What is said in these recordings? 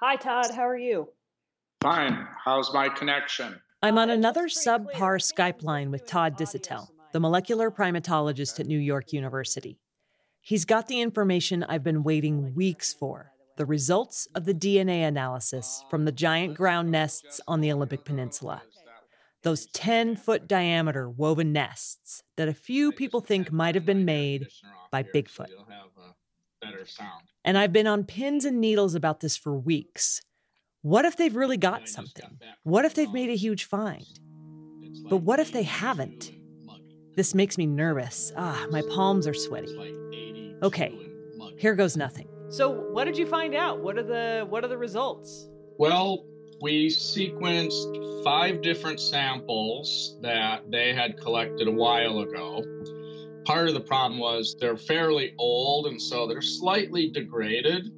Hi, Todd. How are you? Fine. How's my connection? I'm on another subpar Skype line with Todd Disotell, the molecular primatologist at New York University. He's got the information I've been waiting weeks for the results of the DNA analysis from the giant ground nests on the Olympic Peninsula. Those 10 foot diameter woven nests that a few people think might have been made by Bigfoot. And I've been on pins and needles about this for weeks. What if they've really got something? What if they've made a huge find? But what if they haven't? This makes me nervous. Ah, my palms are sweaty. Okay, here goes nothing. So, what did you find out? What are the what are the results? Well, we sequenced five different samples that they had collected a while ago. Part of the problem was they're fairly old and so they're slightly degraded.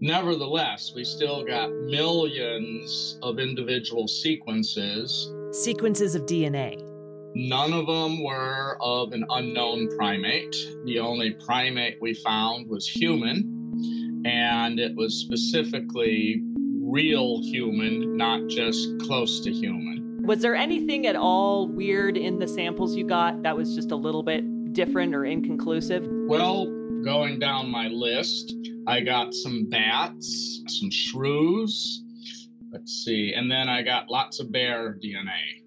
Nevertheless, we still got millions of individual sequences. Sequences of DNA. None of them were of an unknown primate. The only primate we found was human, and it was specifically real human, not just close to human. Was there anything at all weird in the samples you got that was just a little bit different or inconclusive? Well, going down my list, I got some bats, some shrews, let's see, and then I got lots of bear DNA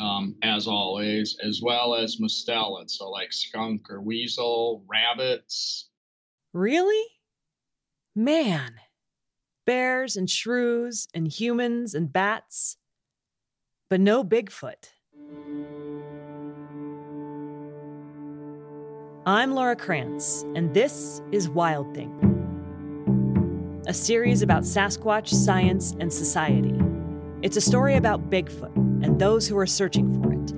um, as always, as well as mustelids, so like skunk or weasel, rabbits. Really? Man, bears and shrews and humans and bats, but no Bigfoot. I'm Laura Krantz, and this is Wild Thing, a series about Sasquatch, science, and society. It's a story about Bigfoot and those who are searching for it,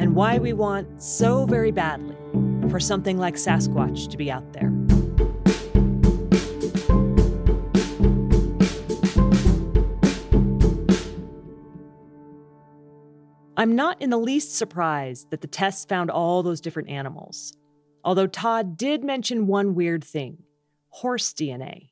and why we want so very badly for something like Sasquatch to be out there. I'm not in the least surprised that the tests found all those different animals. Although Todd did mention one weird thing horse DNA.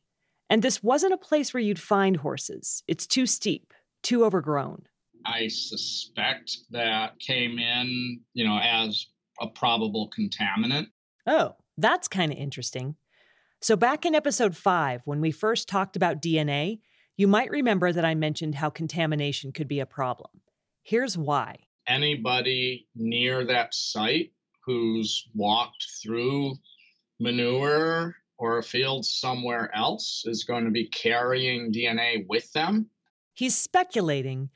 And this wasn't a place where you'd find horses, it's too steep, too overgrown. I suspect that came in, you know, as a probable contaminant. Oh, that's kind of interesting. So, back in episode five, when we first talked about DNA, you might remember that I mentioned how contamination could be a problem. Here's why. Anybody near that site who's walked through manure or a field somewhere else is going to be carrying DNA with them. He's speculating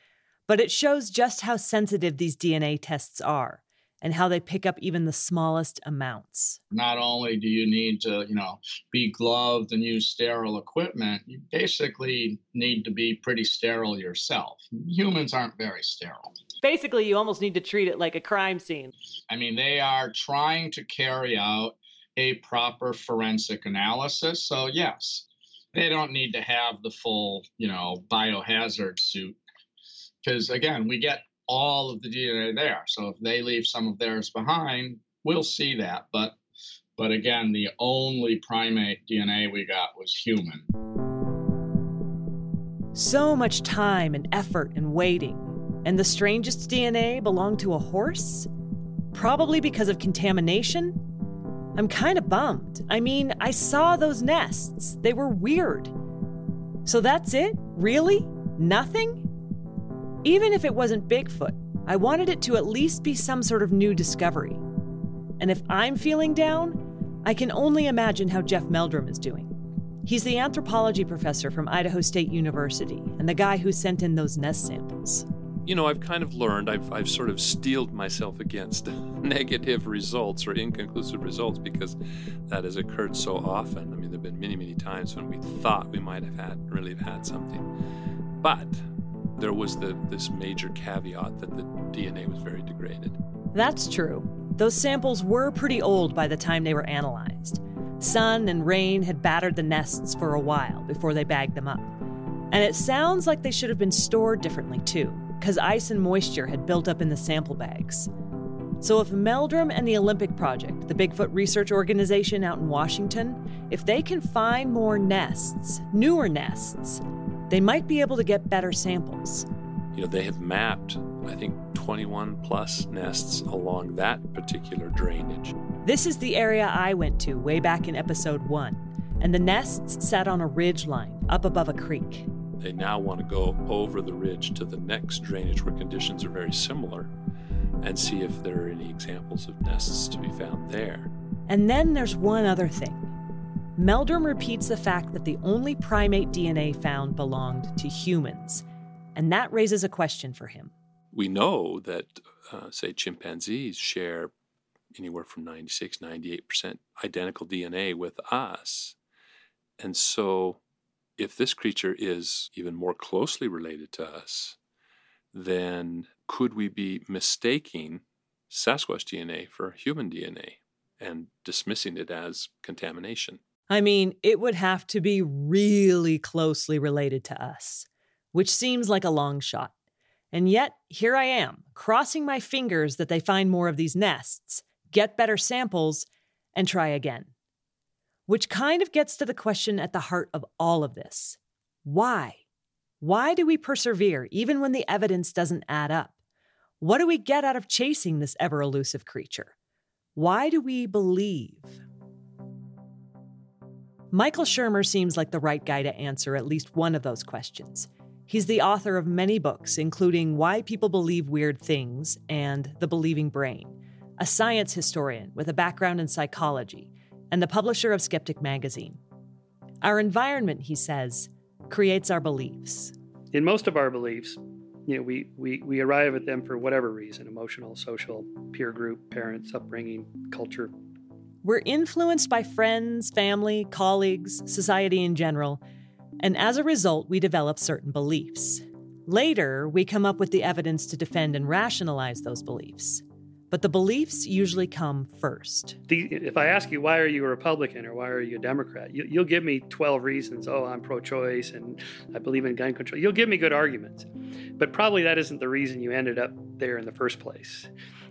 but it shows just how sensitive these DNA tests are and how they pick up even the smallest amounts. Not only do you need to, you know, be gloved and use sterile equipment, you basically need to be pretty sterile yourself. Humans aren't very sterile. Basically, you almost need to treat it like a crime scene. I mean, they are trying to carry out a proper forensic analysis. So, yes, they don't need to have the full, you know, biohazard suit because again, we get all of the DNA there. So if they leave some of theirs behind, we'll see that. But but again, the only primate DNA we got was human. So much time and effort and waiting. And the strangest DNA belonged to a horse? Probably because of contamination? I'm kind of bummed. I mean, I saw those nests. They were weird. So that's it? Really? Nothing? Even if it wasn't Bigfoot, I wanted it to at least be some sort of new discovery. And if I'm feeling down, I can only imagine how Jeff Meldrum is doing. He's the anthropology professor from Idaho State University and the guy who sent in those nest samples. You know, I've kind of learned, I've, I've sort of steeled myself against negative results or inconclusive results because that has occurred so often. I mean, there have been many, many times when we thought we might have had really had something. But there was the, this major caveat that the DNA was very degraded. That's true. Those samples were pretty old by the time they were analyzed. Sun and rain had battered the nests for a while before they bagged them up. And it sounds like they should have been stored differently too, because ice and moisture had built up in the sample bags. So if Meldrum and the Olympic Project, the Bigfoot research organization out in Washington, if they can find more nests, newer nests, they might be able to get better samples. You know, they have mapped, I think, 21 plus nests along that particular drainage. This is the area I went to way back in episode one, and the nests sat on a ridge line up above a creek. They now want to go over the ridge to the next drainage where conditions are very similar and see if there are any examples of nests to be found there. And then there's one other thing. Meldrum repeats the fact that the only primate DNA found belonged to humans, and that raises a question for him. We know that, uh, say, chimpanzees share anywhere from 96, 98% identical DNA with us. And so if this creature is even more closely related to us, then could we be mistaking Sasquatch DNA for human DNA and dismissing it as contamination? I mean, it would have to be really closely related to us, which seems like a long shot. And yet, here I am, crossing my fingers that they find more of these nests, get better samples, and try again. Which kind of gets to the question at the heart of all of this why? Why do we persevere even when the evidence doesn't add up? What do we get out of chasing this ever elusive creature? Why do we believe? Michael Shermer seems like the right guy to answer at least one of those questions. He's the author of many books, including Why People Believe Weird Things and The Believing Brain, a science historian with a background in psychology, and the publisher of Skeptic Magazine. Our environment, he says, creates our beliefs. In most of our beliefs, you know, we, we, we arrive at them for whatever reason emotional, social, peer group, parents, upbringing, culture. We're influenced by friends, family, colleagues, society in general, and as a result, we develop certain beliefs. Later, we come up with the evidence to defend and rationalize those beliefs but the beliefs usually come first. The, if I ask you, why are you a Republican or why are you a Democrat, you, will give me 12 reasons. Oh, I'm pro choice and I believe in gun control. You'll give me good arguments. But probably that isn't the reason you ended up there in the first place.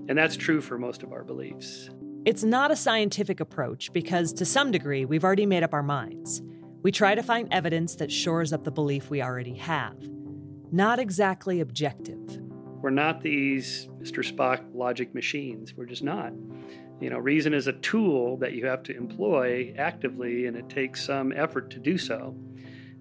And that's true for most of our beliefs. It's not a scientific approach because, to some degree, we've already made up our minds. We try to find evidence that shores up the belief we already have. Not exactly objective. We're not these Mr. Spock logic machines. We're just not. You know, reason is a tool that you have to employ actively, and it takes some effort to do so.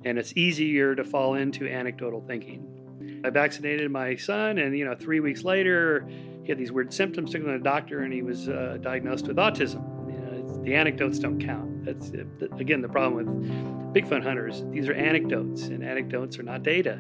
And it's easier to fall into anecdotal thinking. I vaccinated my son, and you know, three weeks later, he had these weird symptoms. Took him to the doctor, and he was uh, diagnosed with autism. You know, the anecdotes don't count. That's again the problem with Bigfoot hunters. These are anecdotes, and anecdotes are not data.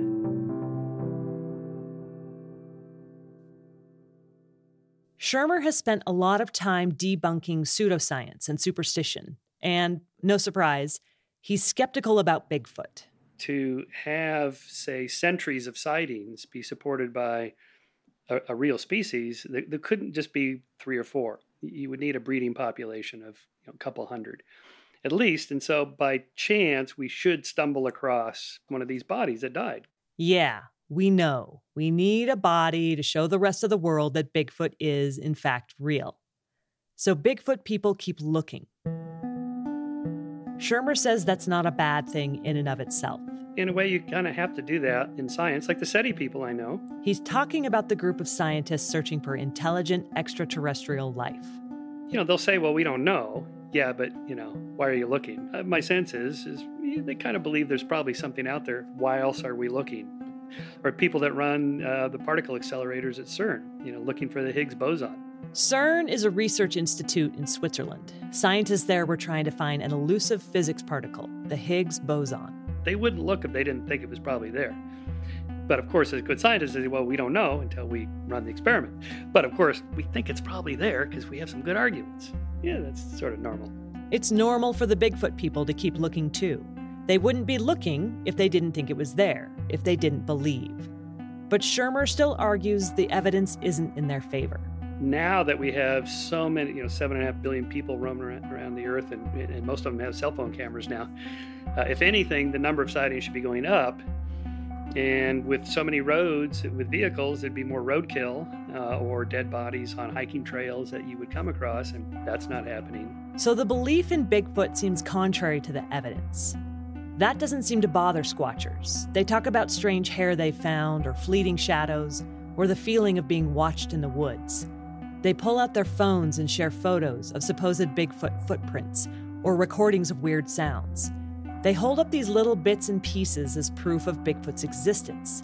Shermer has spent a lot of time debunking pseudoscience and superstition. And no surprise, he's skeptical about Bigfoot. To have, say, centuries of sightings be supported by a, a real species, there, there, couldn't just be three or four. You would need a breeding population of you know, a couple hundred at least. And so by chance, we should stumble across one of these bodies that died. Yeah, we know we need a body to show the rest of the world that Bigfoot is, in fact, real. So Bigfoot people keep looking. Shermer says that's not a bad thing in and of itself. In a way, you kind of have to do that in science, like the SETI people I know. He's talking about the group of scientists searching for intelligent extraterrestrial life. You know, they'll say, well, we don't know. Yeah, but, you know, why are you looking? Uh, my sense is, is they kind of believe there's probably something out there. Why else are we looking? Or people that run uh, the particle accelerators at CERN, you know, looking for the Higgs boson. CERN is a research institute in Switzerland. Scientists there were trying to find an elusive physics particle, the Higgs boson. They wouldn't look if they didn't think it was probably there. But of course, as good scientists, they say, well, we don't know until we run the experiment. But of course, we think it's probably there because we have some good arguments. Yeah, that's sort of normal. It's normal for the Bigfoot people to keep looking too. They wouldn't be looking if they didn't think it was there, if they didn't believe. But Shermer still argues the evidence isn't in their favor. Now that we have so many, you know, seven and a half billion people roaming around, the earth, and, and, most of them have cell phone cameras now, uh, if anything, the number of sightings should be going up. And with so many roads with vehicles, it'd be more roadkill uh, or dead bodies on hiking trails that you would come across, and that's not happening. So the belief in Bigfoot seems contrary to the evidence. That doesn't seem to bother squatchers. They talk about strange hair they found, or fleeting shadows, or the feeling of being watched in the woods. They pull out their phones and share photos of supposed Bigfoot footprints or recordings of weird sounds. They hold up these little bits and pieces as proof of Bigfoot's existence.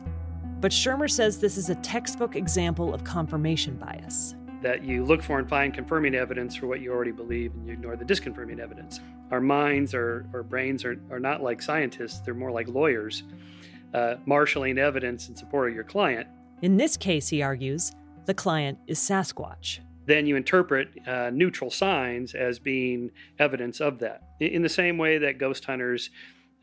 But Shermer says this is a textbook example of confirmation bias. That you look for and find confirming evidence for what you already believe and you ignore the disconfirming evidence. Our minds or, or brains are, are not like scientists, they're more like lawyers, uh, marshaling evidence in support of your client. In this case, he argues, the client is Sasquatch. Then you interpret uh, neutral signs as being evidence of that. In the same way that ghost hunters,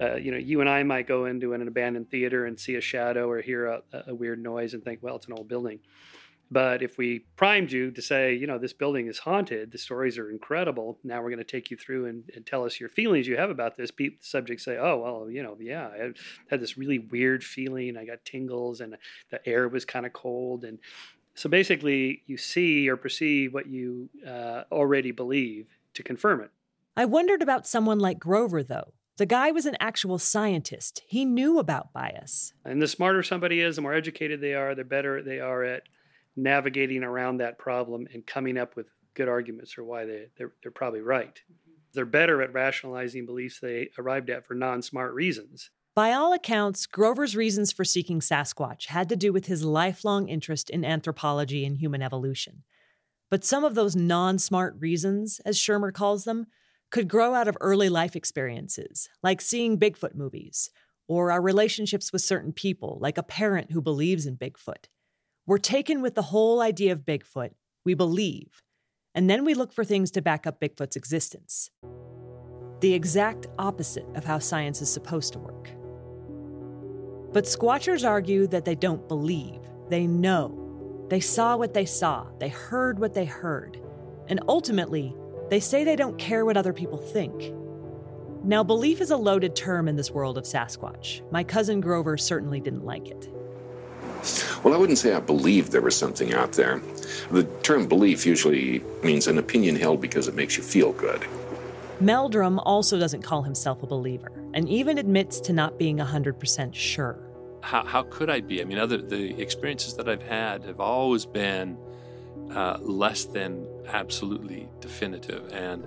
uh, you know, you and I might go into an abandoned theater and see a shadow or hear a, a weird noise and think, well, it's an old building. But if we primed you to say, you know, this building is haunted, the stories are incredible. Now we're going to take you through and, and tell us your feelings you have about this. People, subjects say, oh, well, you know, yeah, I had this really weird feeling. I got tingles and the air was kind of cold. And so basically, you see or perceive what you uh, already believe to confirm it. I wondered about someone like Grover, though. The guy was an actual scientist. He knew about bias. And the smarter somebody is, the more educated they are, the better they are at navigating around that problem and coming up with good arguments for why they, they're, they're probably right. Mm-hmm. They're better at rationalizing beliefs they arrived at for non smart reasons. By all accounts, Grover's reasons for seeking Sasquatch had to do with his lifelong interest in anthropology and human evolution. But some of those non smart reasons, as Shermer calls them, could grow out of early life experiences, like seeing Bigfoot movies, or our relationships with certain people, like a parent who believes in Bigfoot. We're taken with the whole idea of Bigfoot, we believe, and then we look for things to back up Bigfoot's existence. The exact opposite of how science is supposed to work. But Squatchers argue that they don't believe, they know. They saw what they saw, they heard what they heard, and ultimately, they say they don't care what other people think. Now, belief is a loaded term in this world of Sasquatch. My cousin Grover certainly didn't like it. Well, I wouldn't say I believed there was something out there. The term belief usually means an opinion held because it makes you feel good. Meldrum also doesn't call himself a believer and even admits to not being 100% sure. How, how could I be? I mean, other the experiences that I've had have always been uh, less than absolutely definitive, and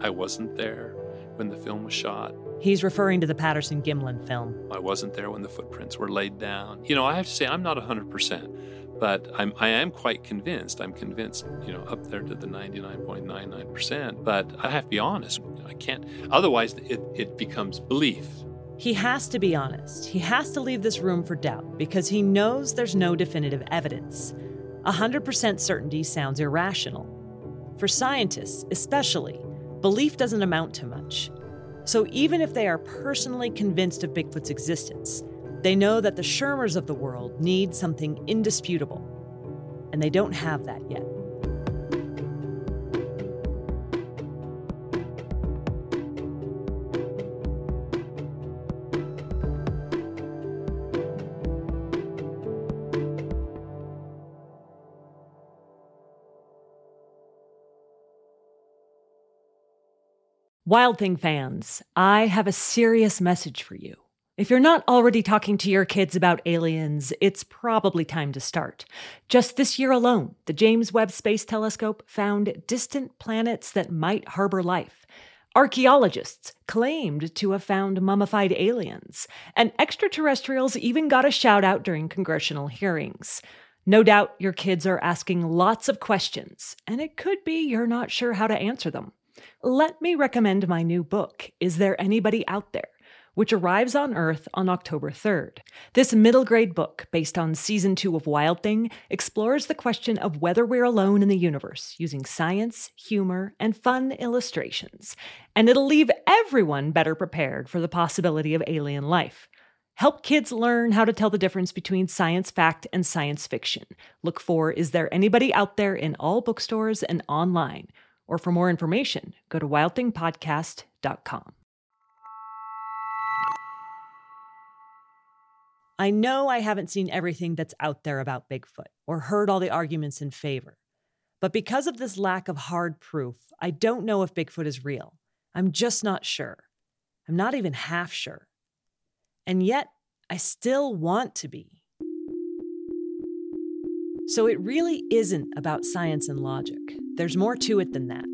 I wasn't there when the film was shot. He's referring to the Patterson Gimlin film. I wasn't there when the footprints were laid down. You know, I have to say, I'm not 100% but I'm, I am quite convinced. I'm convinced, you know, up there to the 99.99%. But I have to be honest. I can't, otherwise, it, it becomes belief. He has to be honest. He has to leave this room for doubt because he knows there's no definitive evidence. 100% certainty sounds irrational. For scientists, especially, belief doesn't amount to much. So even if they are personally convinced of Bigfoot's existence, they know that the Shermers of the world need something indisputable, and they don't have that yet. Wild Thing fans, I have a serious message for you. If you're not already talking to your kids about aliens, it's probably time to start. Just this year alone, the James Webb Space Telescope found distant planets that might harbor life. Archaeologists claimed to have found mummified aliens, and extraterrestrials even got a shout out during congressional hearings. No doubt your kids are asking lots of questions, and it could be you're not sure how to answer them. Let me recommend my new book, Is There Anybody Out There? which arrives on Earth on October 3rd. This middle grade book, based on season two of Wild Thing, explores the question of whether we're alone in the universe using science, humor, and fun illustrations. And it'll leave everyone better prepared for the possibility of alien life. Help kids learn how to tell the difference between science fact and science fiction. Look for Is There Anybody Out There in all bookstores and online. Or for more information, go to wildthingpodcast.com. I know I haven't seen everything that's out there about Bigfoot or heard all the arguments in favor. But because of this lack of hard proof, I don't know if Bigfoot is real. I'm just not sure. I'm not even half sure. and yet I still want to be. So it really isn't about science and logic. There's more to it than that.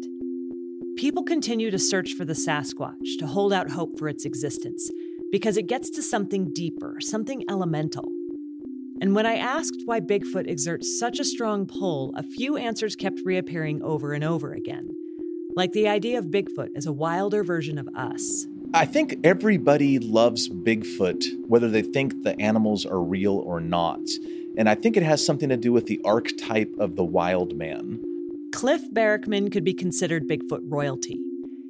People continue to search for the Sasquatch, to hold out hope for its existence, because it gets to something deeper, something elemental. And when I asked why Bigfoot exerts such a strong pull, a few answers kept reappearing over and over again. Like the idea of Bigfoot as a wilder version of us. I think everybody loves Bigfoot, whether they think the animals are real or not. And I think it has something to do with the archetype of the wild man. Cliff Barackman could be considered Bigfoot royalty.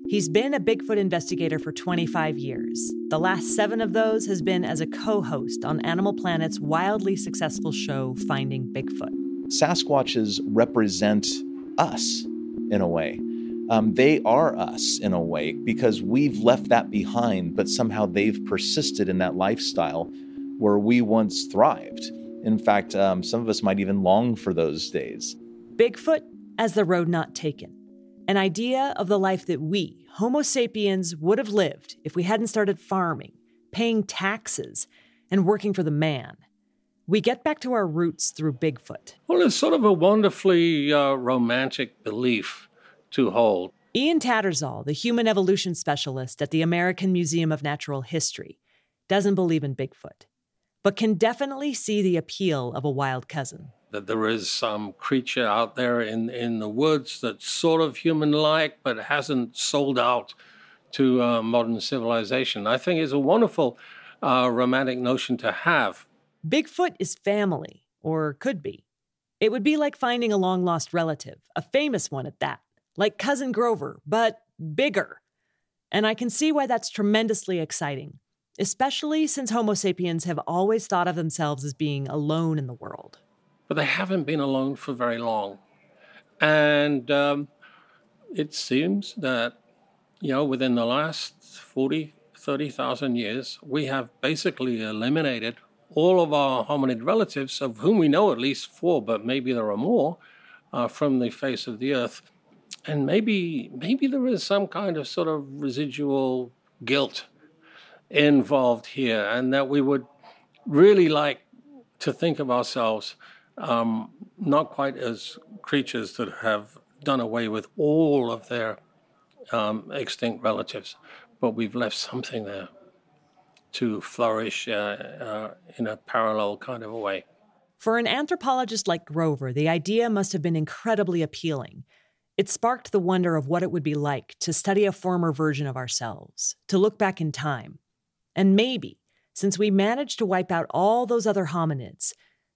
He's been a Bigfoot investigator for 25 years. The last seven of those has been as a co host on Animal Planet's wildly successful show, Finding Bigfoot. Sasquatches represent us in a way. Um, they are us in a way because we've left that behind, but somehow they've persisted in that lifestyle where we once thrived. In fact, um, some of us might even long for those days. Bigfoot as the road not taken. An idea of the life that we, Homo sapiens, would have lived if we hadn't started farming, paying taxes, and working for the man. We get back to our roots through Bigfoot. Well, it's sort of a wonderfully uh, romantic belief to hold. Ian Tattersall, the human evolution specialist at the American Museum of Natural History, doesn't believe in Bigfoot but can definitely see the appeal of a wild cousin. That there is some creature out there in, in the woods that's sort of human like, but hasn't sold out to uh, modern civilization. I think it's a wonderful uh, romantic notion to have. Bigfoot is family, or could be. It would be like finding a long lost relative, a famous one at that, like Cousin Grover, but bigger. And I can see why that's tremendously exciting especially since Homo sapiens have always thought of themselves as being alone in the world. But they haven't been alone for very long. And um, it seems that, you know, within the last 40, 30,000 years, we have basically eliminated all of our hominid relatives, of whom we know at least four, but maybe there are more, uh, from the face of the earth. And maybe, maybe there is some kind of sort of residual guilt involved here, and that we would really like to think of ourselves um, not quite as creatures that have done away with all of their um, extinct relatives, but we've left something there to flourish uh, uh, in a parallel kind of a way. For an anthropologist like Grover, the idea must have been incredibly appealing. It sparked the wonder of what it would be like to study a former version of ourselves, to look back in time. And maybe, since we managed to wipe out all those other hominids,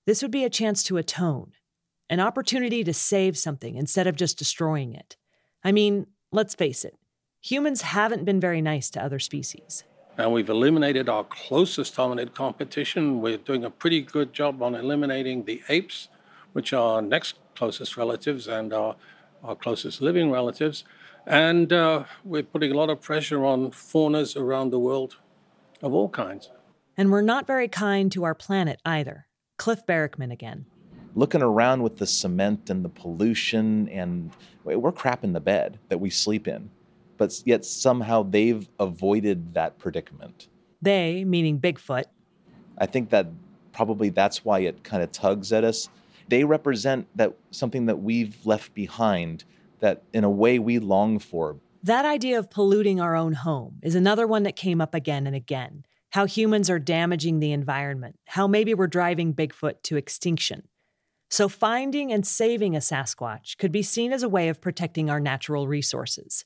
this would be a chance to atone, an opportunity to save something instead of just destroying it. I mean, let's face it, humans haven't been very nice to other species. And we've eliminated our closest hominid competition. We're doing a pretty good job on eliminating the apes, which are our next closest relatives and our, our closest living relatives. And uh, we're putting a lot of pressure on faunas around the world of all kinds. And we're not very kind to our planet either. Cliff Barackman again. Looking around with the cement and the pollution, and we're crap in the bed that we sleep in. But yet somehow they've avoided that predicament. They, meaning Bigfoot. I think that probably that's why it kind of tugs at us. They represent that something that we've left behind that in a way we long for, that idea of polluting our own home is another one that came up again and again. How humans are damaging the environment, how maybe we're driving Bigfoot to extinction. So, finding and saving a Sasquatch could be seen as a way of protecting our natural resources.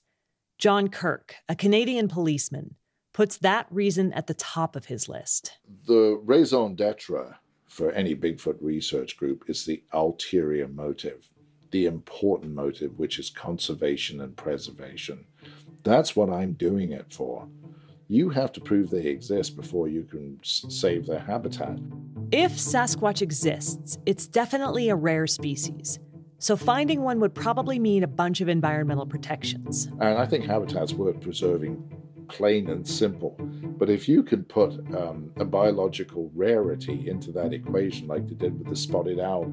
John Kirk, a Canadian policeman, puts that reason at the top of his list. The raison d'etre for any Bigfoot research group is the ulterior motive the important motive, which is conservation and preservation. That's what I'm doing it for. You have to prove they exist before you can save their habitat. If Sasquatch exists, it's definitely a rare species. So finding one would probably mean a bunch of environmental protections. And I think habitat's worth preserving, plain and simple. But if you could put um, a biological rarity into that equation, like they did with the spotted owl,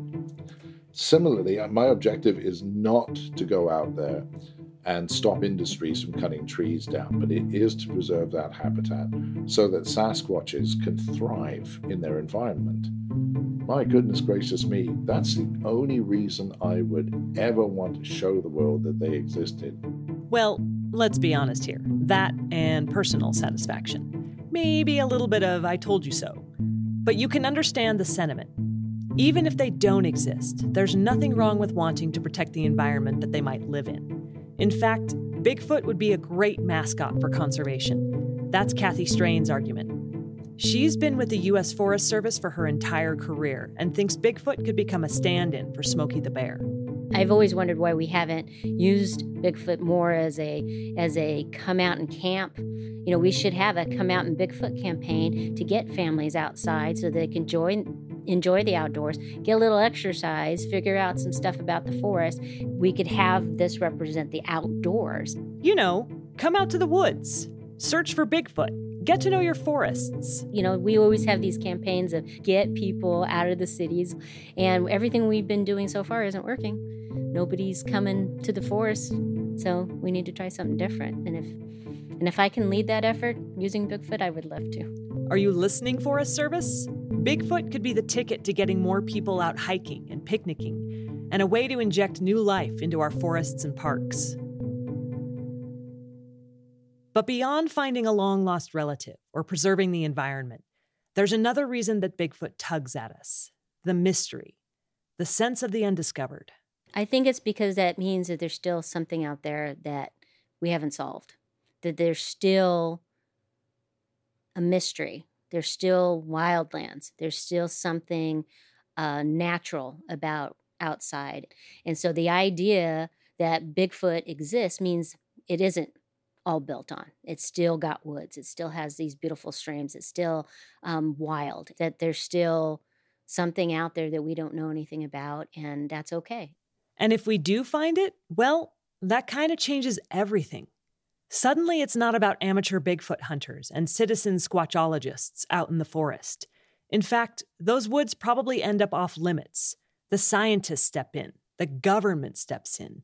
Similarly, uh, my objective is not to go out there and stop industries from cutting trees down, but it is to preserve that habitat so that Sasquatches can thrive in their environment. My goodness gracious me, that's the only reason I would ever want to show the world that they existed. Well, let's be honest here that and personal satisfaction. Maybe a little bit of I told you so. But you can understand the sentiment. Even if they don't exist, there's nothing wrong with wanting to protect the environment that they might live in. In fact, Bigfoot would be a great mascot for conservation. That's Kathy Strain's argument. She's been with the U.S. Forest Service for her entire career and thinks Bigfoot could become a stand in for Smokey the Bear. I've always wondered why we haven't used Bigfoot more as a as a come out and camp. You know, we should have a come out and Bigfoot campaign to get families outside so they can join enjoy the outdoors, get a little exercise, figure out some stuff about the forest. We could have this represent the outdoors. You know, come out to the woods, search for Bigfoot, get to know your forests. You know, we always have these campaigns of get people out of the cities, and everything we've been doing so far isn't working. Nobody's coming to the forest, so we need to try something different. And if and if I can lead that effort using Bigfoot, I would love to. Are you listening, Forest Service? Bigfoot could be the ticket to getting more people out hiking and picnicking, and a way to inject new life into our forests and parks. But beyond finding a long lost relative or preserving the environment, there's another reason that Bigfoot tugs at us the mystery, the sense of the undiscovered. I think it's because that means that there's still something out there that we haven't solved, that there's still a mystery there's still wildlands. There's still something uh, natural about outside. And so the idea that Bigfoot exists means it isn't all built on. It's still got woods. It still has these beautiful streams. It's still um, wild. That there's still something out there that we don't know anything about, and that's okay. And if we do find it, well, that kind of changes everything. Suddenly, it's not about amateur Bigfoot hunters and citizen squatchologists out in the forest. In fact, those woods probably end up off limits. The scientists step in, the government steps in.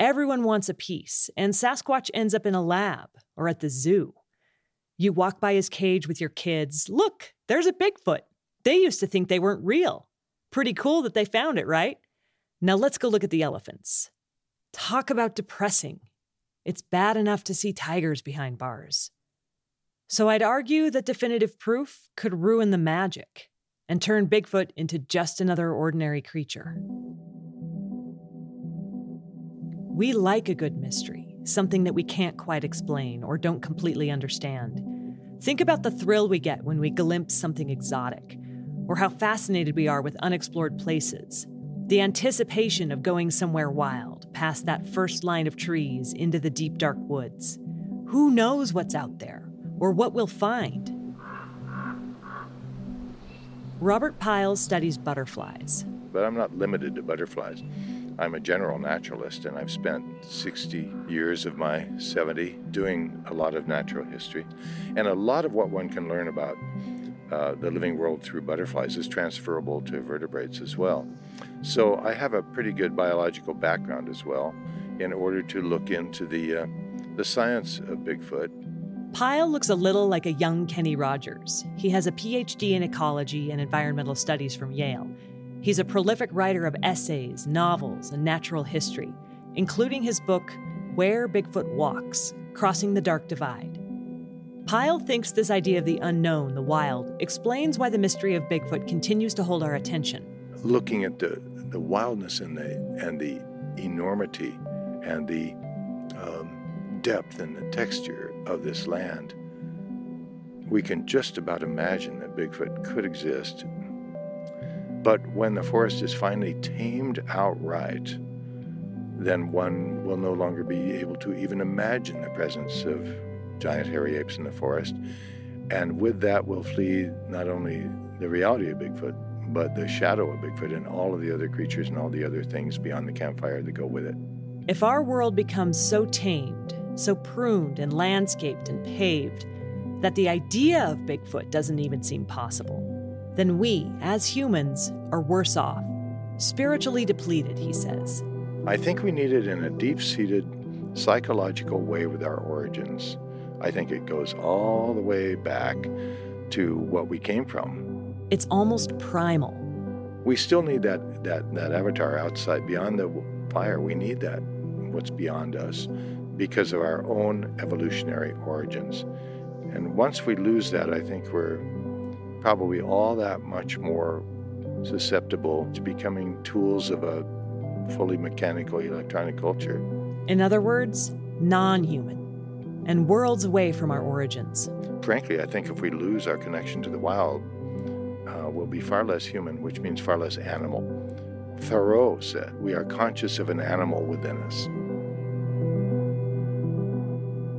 Everyone wants a piece, and Sasquatch ends up in a lab or at the zoo. You walk by his cage with your kids. Look, there's a Bigfoot. They used to think they weren't real. Pretty cool that they found it, right? Now let's go look at the elephants. Talk about depressing. It's bad enough to see tigers behind bars. So I'd argue that definitive proof could ruin the magic and turn Bigfoot into just another ordinary creature. We like a good mystery, something that we can't quite explain or don't completely understand. Think about the thrill we get when we glimpse something exotic, or how fascinated we are with unexplored places, the anticipation of going somewhere wild, past that first line of trees into the deep dark woods. Who knows what's out there, or what we'll find? Robert Pyles studies butterflies. But I'm not limited to butterflies. I'm a general naturalist, and I've spent 60 years of my 70 doing a lot of natural history. And a lot of what one can learn about uh, the living world through butterflies is transferable to vertebrates as well. So I have a pretty good biological background as well in order to look into the, uh, the science of Bigfoot. Pyle looks a little like a young Kenny Rogers. He has a PhD in ecology and environmental studies from Yale. He's a prolific writer of essays, novels, and natural history, including his book, Where Bigfoot Walks Crossing the Dark Divide. Pyle thinks this idea of the unknown, the wild, explains why the mystery of Bigfoot continues to hold our attention looking at the, the wildness and the, and the enormity and the um, depth and the texture of this land, we can just about imagine that Bigfoot could exist. But when the forest is finally tamed outright, then one will no longer be able to even imagine the presence of giant hairy apes in the forest. And with that will flee not only the reality of Bigfoot, but the shadow of Bigfoot and all of the other creatures and all the other things beyond the campfire that go with it. If our world becomes so tamed, so pruned and landscaped and paved that the idea of Bigfoot doesn't even seem possible, then we, as humans, are worse off. Spiritually depleted, he says. I think we need it in a deep seated psychological way with our origins. I think it goes all the way back to what we came from. It's almost primal. We still need that, that, that avatar outside, beyond the fire. We need that, what's beyond us, because of our own evolutionary origins. And once we lose that, I think we're probably all that much more susceptible to becoming tools of a fully mechanical electronic culture. In other words, non human, and worlds away from our origins. Frankly, I think if we lose our connection to the wild, uh, we'll be far less human, which means far less animal. Thoreau said, We are conscious of an animal within us.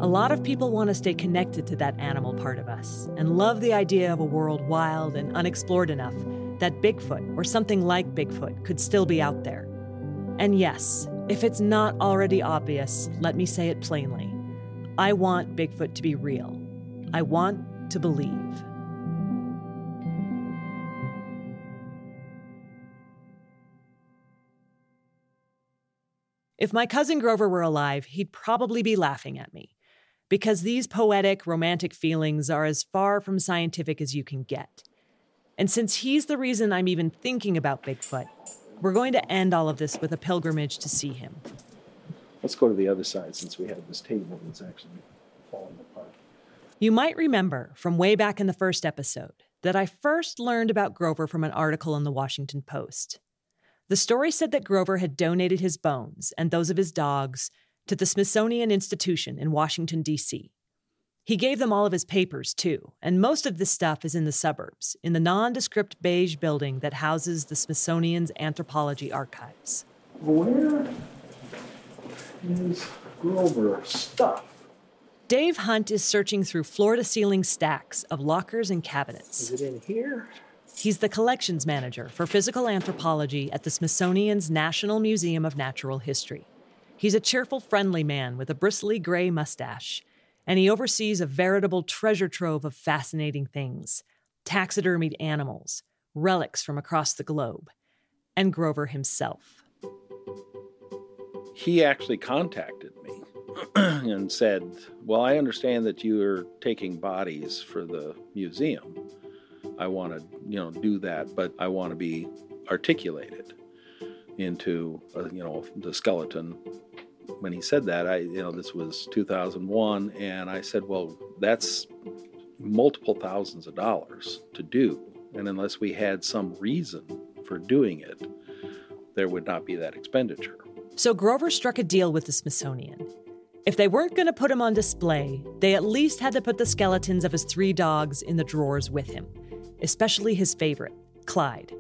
A lot of people want to stay connected to that animal part of us and love the idea of a world wild and unexplored enough that Bigfoot or something like Bigfoot could still be out there. And yes, if it's not already obvious, let me say it plainly. I want Bigfoot to be real. I want to believe. If my cousin Grover were alive, he'd probably be laughing at me. Because these poetic, romantic feelings are as far from scientific as you can get. And since he's the reason I'm even thinking about Bigfoot, we're going to end all of this with a pilgrimage to see him. Let's go to the other side since we have this table that's actually falling apart. You might remember from way back in the first episode that I first learned about Grover from an article in the Washington Post. The story said that Grover had donated his bones and those of his dogs to the Smithsonian Institution in Washington, D.C. He gave them all of his papers, too, and most of this stuff is in the suburbs, in the nondescript beige building that houses the Smithsonian's Anthropology Archives. Where is Grover's stuff? Dave Hunt is searching through floor to ceiling stacks of lockers and cabinets. Is it in here? He's the collections manager for physical anthropology at the Smithsonian's National Museum of Natural History. He's a cheerful, friendly man with a bristly gray mustache, and he oversees a veritable treasure trove of fascinating things taxidermied animals, relics from across the globe, and Grover himself. He actually contacted me and said, Well, I understand that you are taking bodies for the museum. I want to, you know, do that, but I want to be articulated into, uh, you know, the skeleton when he said that, I, you know, this was 2001, and I said, well, that's multiple thousands of dollars to do. And unless we had some reason for doing it, there would not be that expenditure. So Grover struck a deal with the Smithsonian. If they weren't going to put him on display, they at least had to put the skeletons of his three dogs in the drawers with him, especially his favorite, Clyde.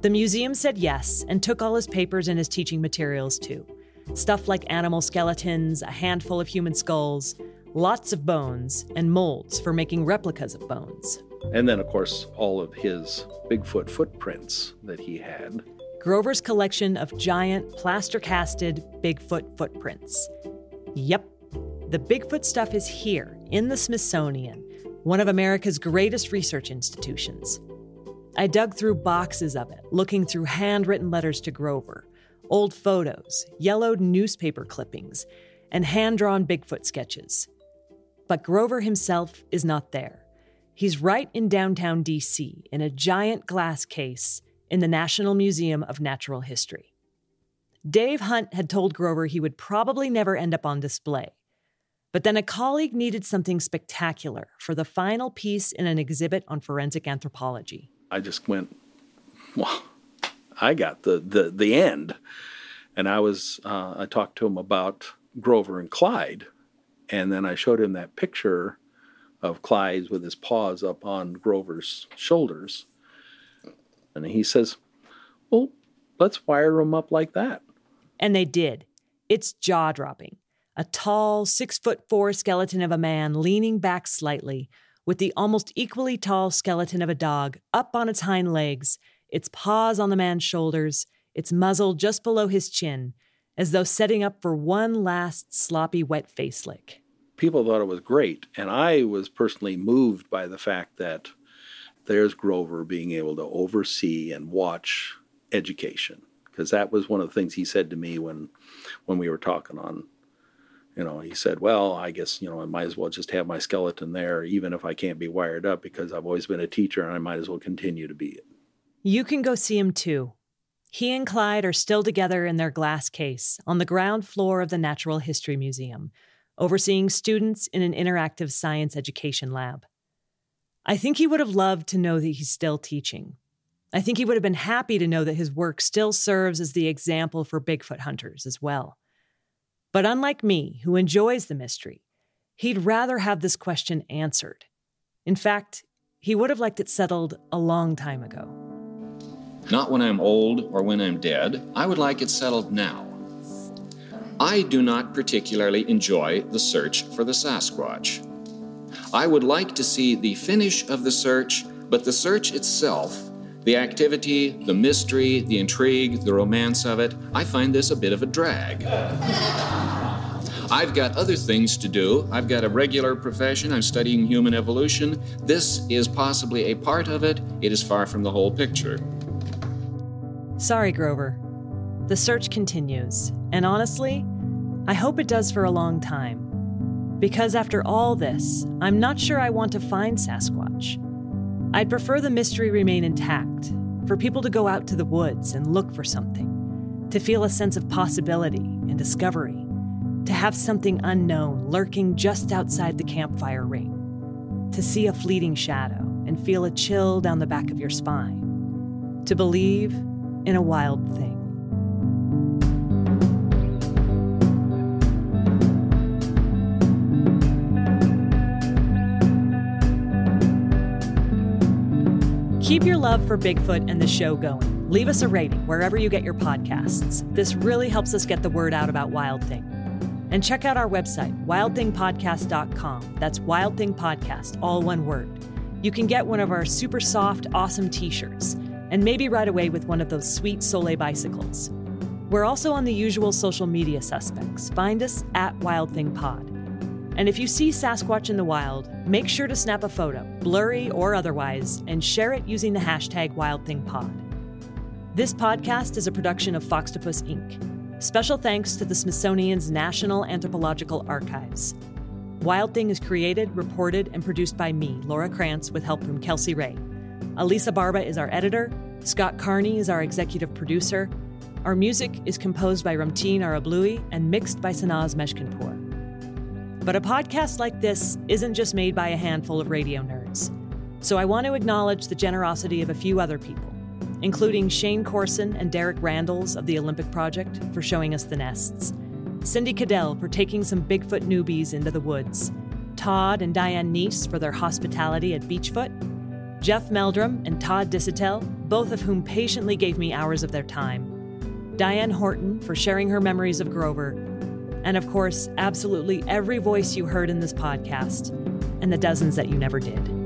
The museum said yes and took all his papers and his teaching materials too. Stuff like animal skeletons, a handful of human skulls, lots of bones, and molds for making replicas of bones. And then, of course, all of his Bigfoot footprints that he had. Grover's collection of giant plaster casted Bigfoot footprints. Yep, the Bigfoot stuff is here in the Smithsonian, one of America's greatest research institutions. I dug through boxes of it, looking through handwritten letters to Grover, old photos, yellowed newspaper clippings, and hand drawn Bigfoot sketches. But Grover himself is not there. He's right in downtown DC in a giant glass case in the National Museum of Natural History. Dave Hunt had told Grover he would probably never end up on display. But then a colleague needed something spectacular for the final piece in an exhibit on forensic anthropology. I just went, well, I got the, the, the end. And I was, uh, I talked to him about Grover and Clyde. And then I showed him that picture of Clyde's with his paws up on Grover's shoulders. And he says, Well, let's wire them up like that. And they did. It's jaw dropping. A tall, six foot four skeleton of a man leaning back slightly, with the almost equally tall skeleton of a dog up on its hind legs, its paws on the man's shoulders, its muzzle just below his chin, as though setting up for one last sloppy wet face lick. People thought it was great, and I was personally moved by the fact that there's Grover being able to oversee and watch education because that was one of the things he said to me when when we were talking on You know, he said, Well, I guess, you know, I might as well just have my skeleton there, even if I can't be wired up, because I've always been a teacher and I might as well continue to be it. You can go see him too. He and Clyde are still together in their glass case on the ground floor of the Natural History Museum, overseeing students in an interactive science education lab. I think he would have loved to know that he's still teaching. I think he would have been happy to know that his work still serves as the example for Bigfoot hunters as well. But unlike me, who enjoys the mystery, he'd rather have this question answered. In fact, he would have liked it settled a long time ago. Not when I'm old or when I'm dead. I would like it settled now. I do not particularly enjoy the search for the Sasquatch. I would like to see the finish of the search, but the search itself, the activity, the mystery, the intrigue, the romance of it, I find this a bit of a drag. I've got other things to do. I've got a regular profession. I'm studying human evolution. This is possibly a part of it. It is far from the whole picture. Sorry, Grover. The search continues, and honestly, I hope it does for a long time. Because after all this, I'm not sure I want to find Sasquatch. I'd prefer the mystery remain intact, for people to go out to the woods and look for something, to feel a sense of possibility and discovery to have something unknown lurking just outside the campfire ring, to see a fleeting shadow and feel a chill down the back of your spine, to believe in a wild thing. Keep your love for Bigfoot and the show going. Leave us a rating wherever you get your podcasts. This really helps us get the word out about Wild Thing. And check out our website, wildthingpodcast.com. That's Wild Thing Podcast, all one word. You can get one of our super soft, awesome t shirts, and maybe ride away with one of those sweet Soleil bicycles. We're also on the usual social media suspects. Find us at Wild Thing Pod. And if you see Sasquatch in the wild, make sure to snap a photo, blurry or otherwise, and share it using the hashtag WildThingPod. This podcast is a production of Foxtopus Inc. Special thanks to the Smithsonian's National Anthropological Archives. Wild Thing is created, reported, and produced by me, Laura Krantz, with help from Kelsey Ray. Elisa Barba is our editor. Scott Carney is our executive producer. Our music is composed by Ramteen Arablouei and mixed by Sanaz Meshkinpour. But a podcast like this isn't just made by a handful of radio nerds. So I want to acknowledge the generosity of a few other people including Shane Corson and Derek Randles of the Olympic Project for showing us the nests, Cindy Cadell for taking some Bigfoot newbies into the woods, Todd and Diane Neiss for their hospitality at Beachfoot, Jeff Meldrum and Todd Disotell, both of whom patiently gave me hours of their time, Diane Horton for sharing her memories of Grover, and of course, absolutely every voice you heard in this podcast, and the dozens that you never did.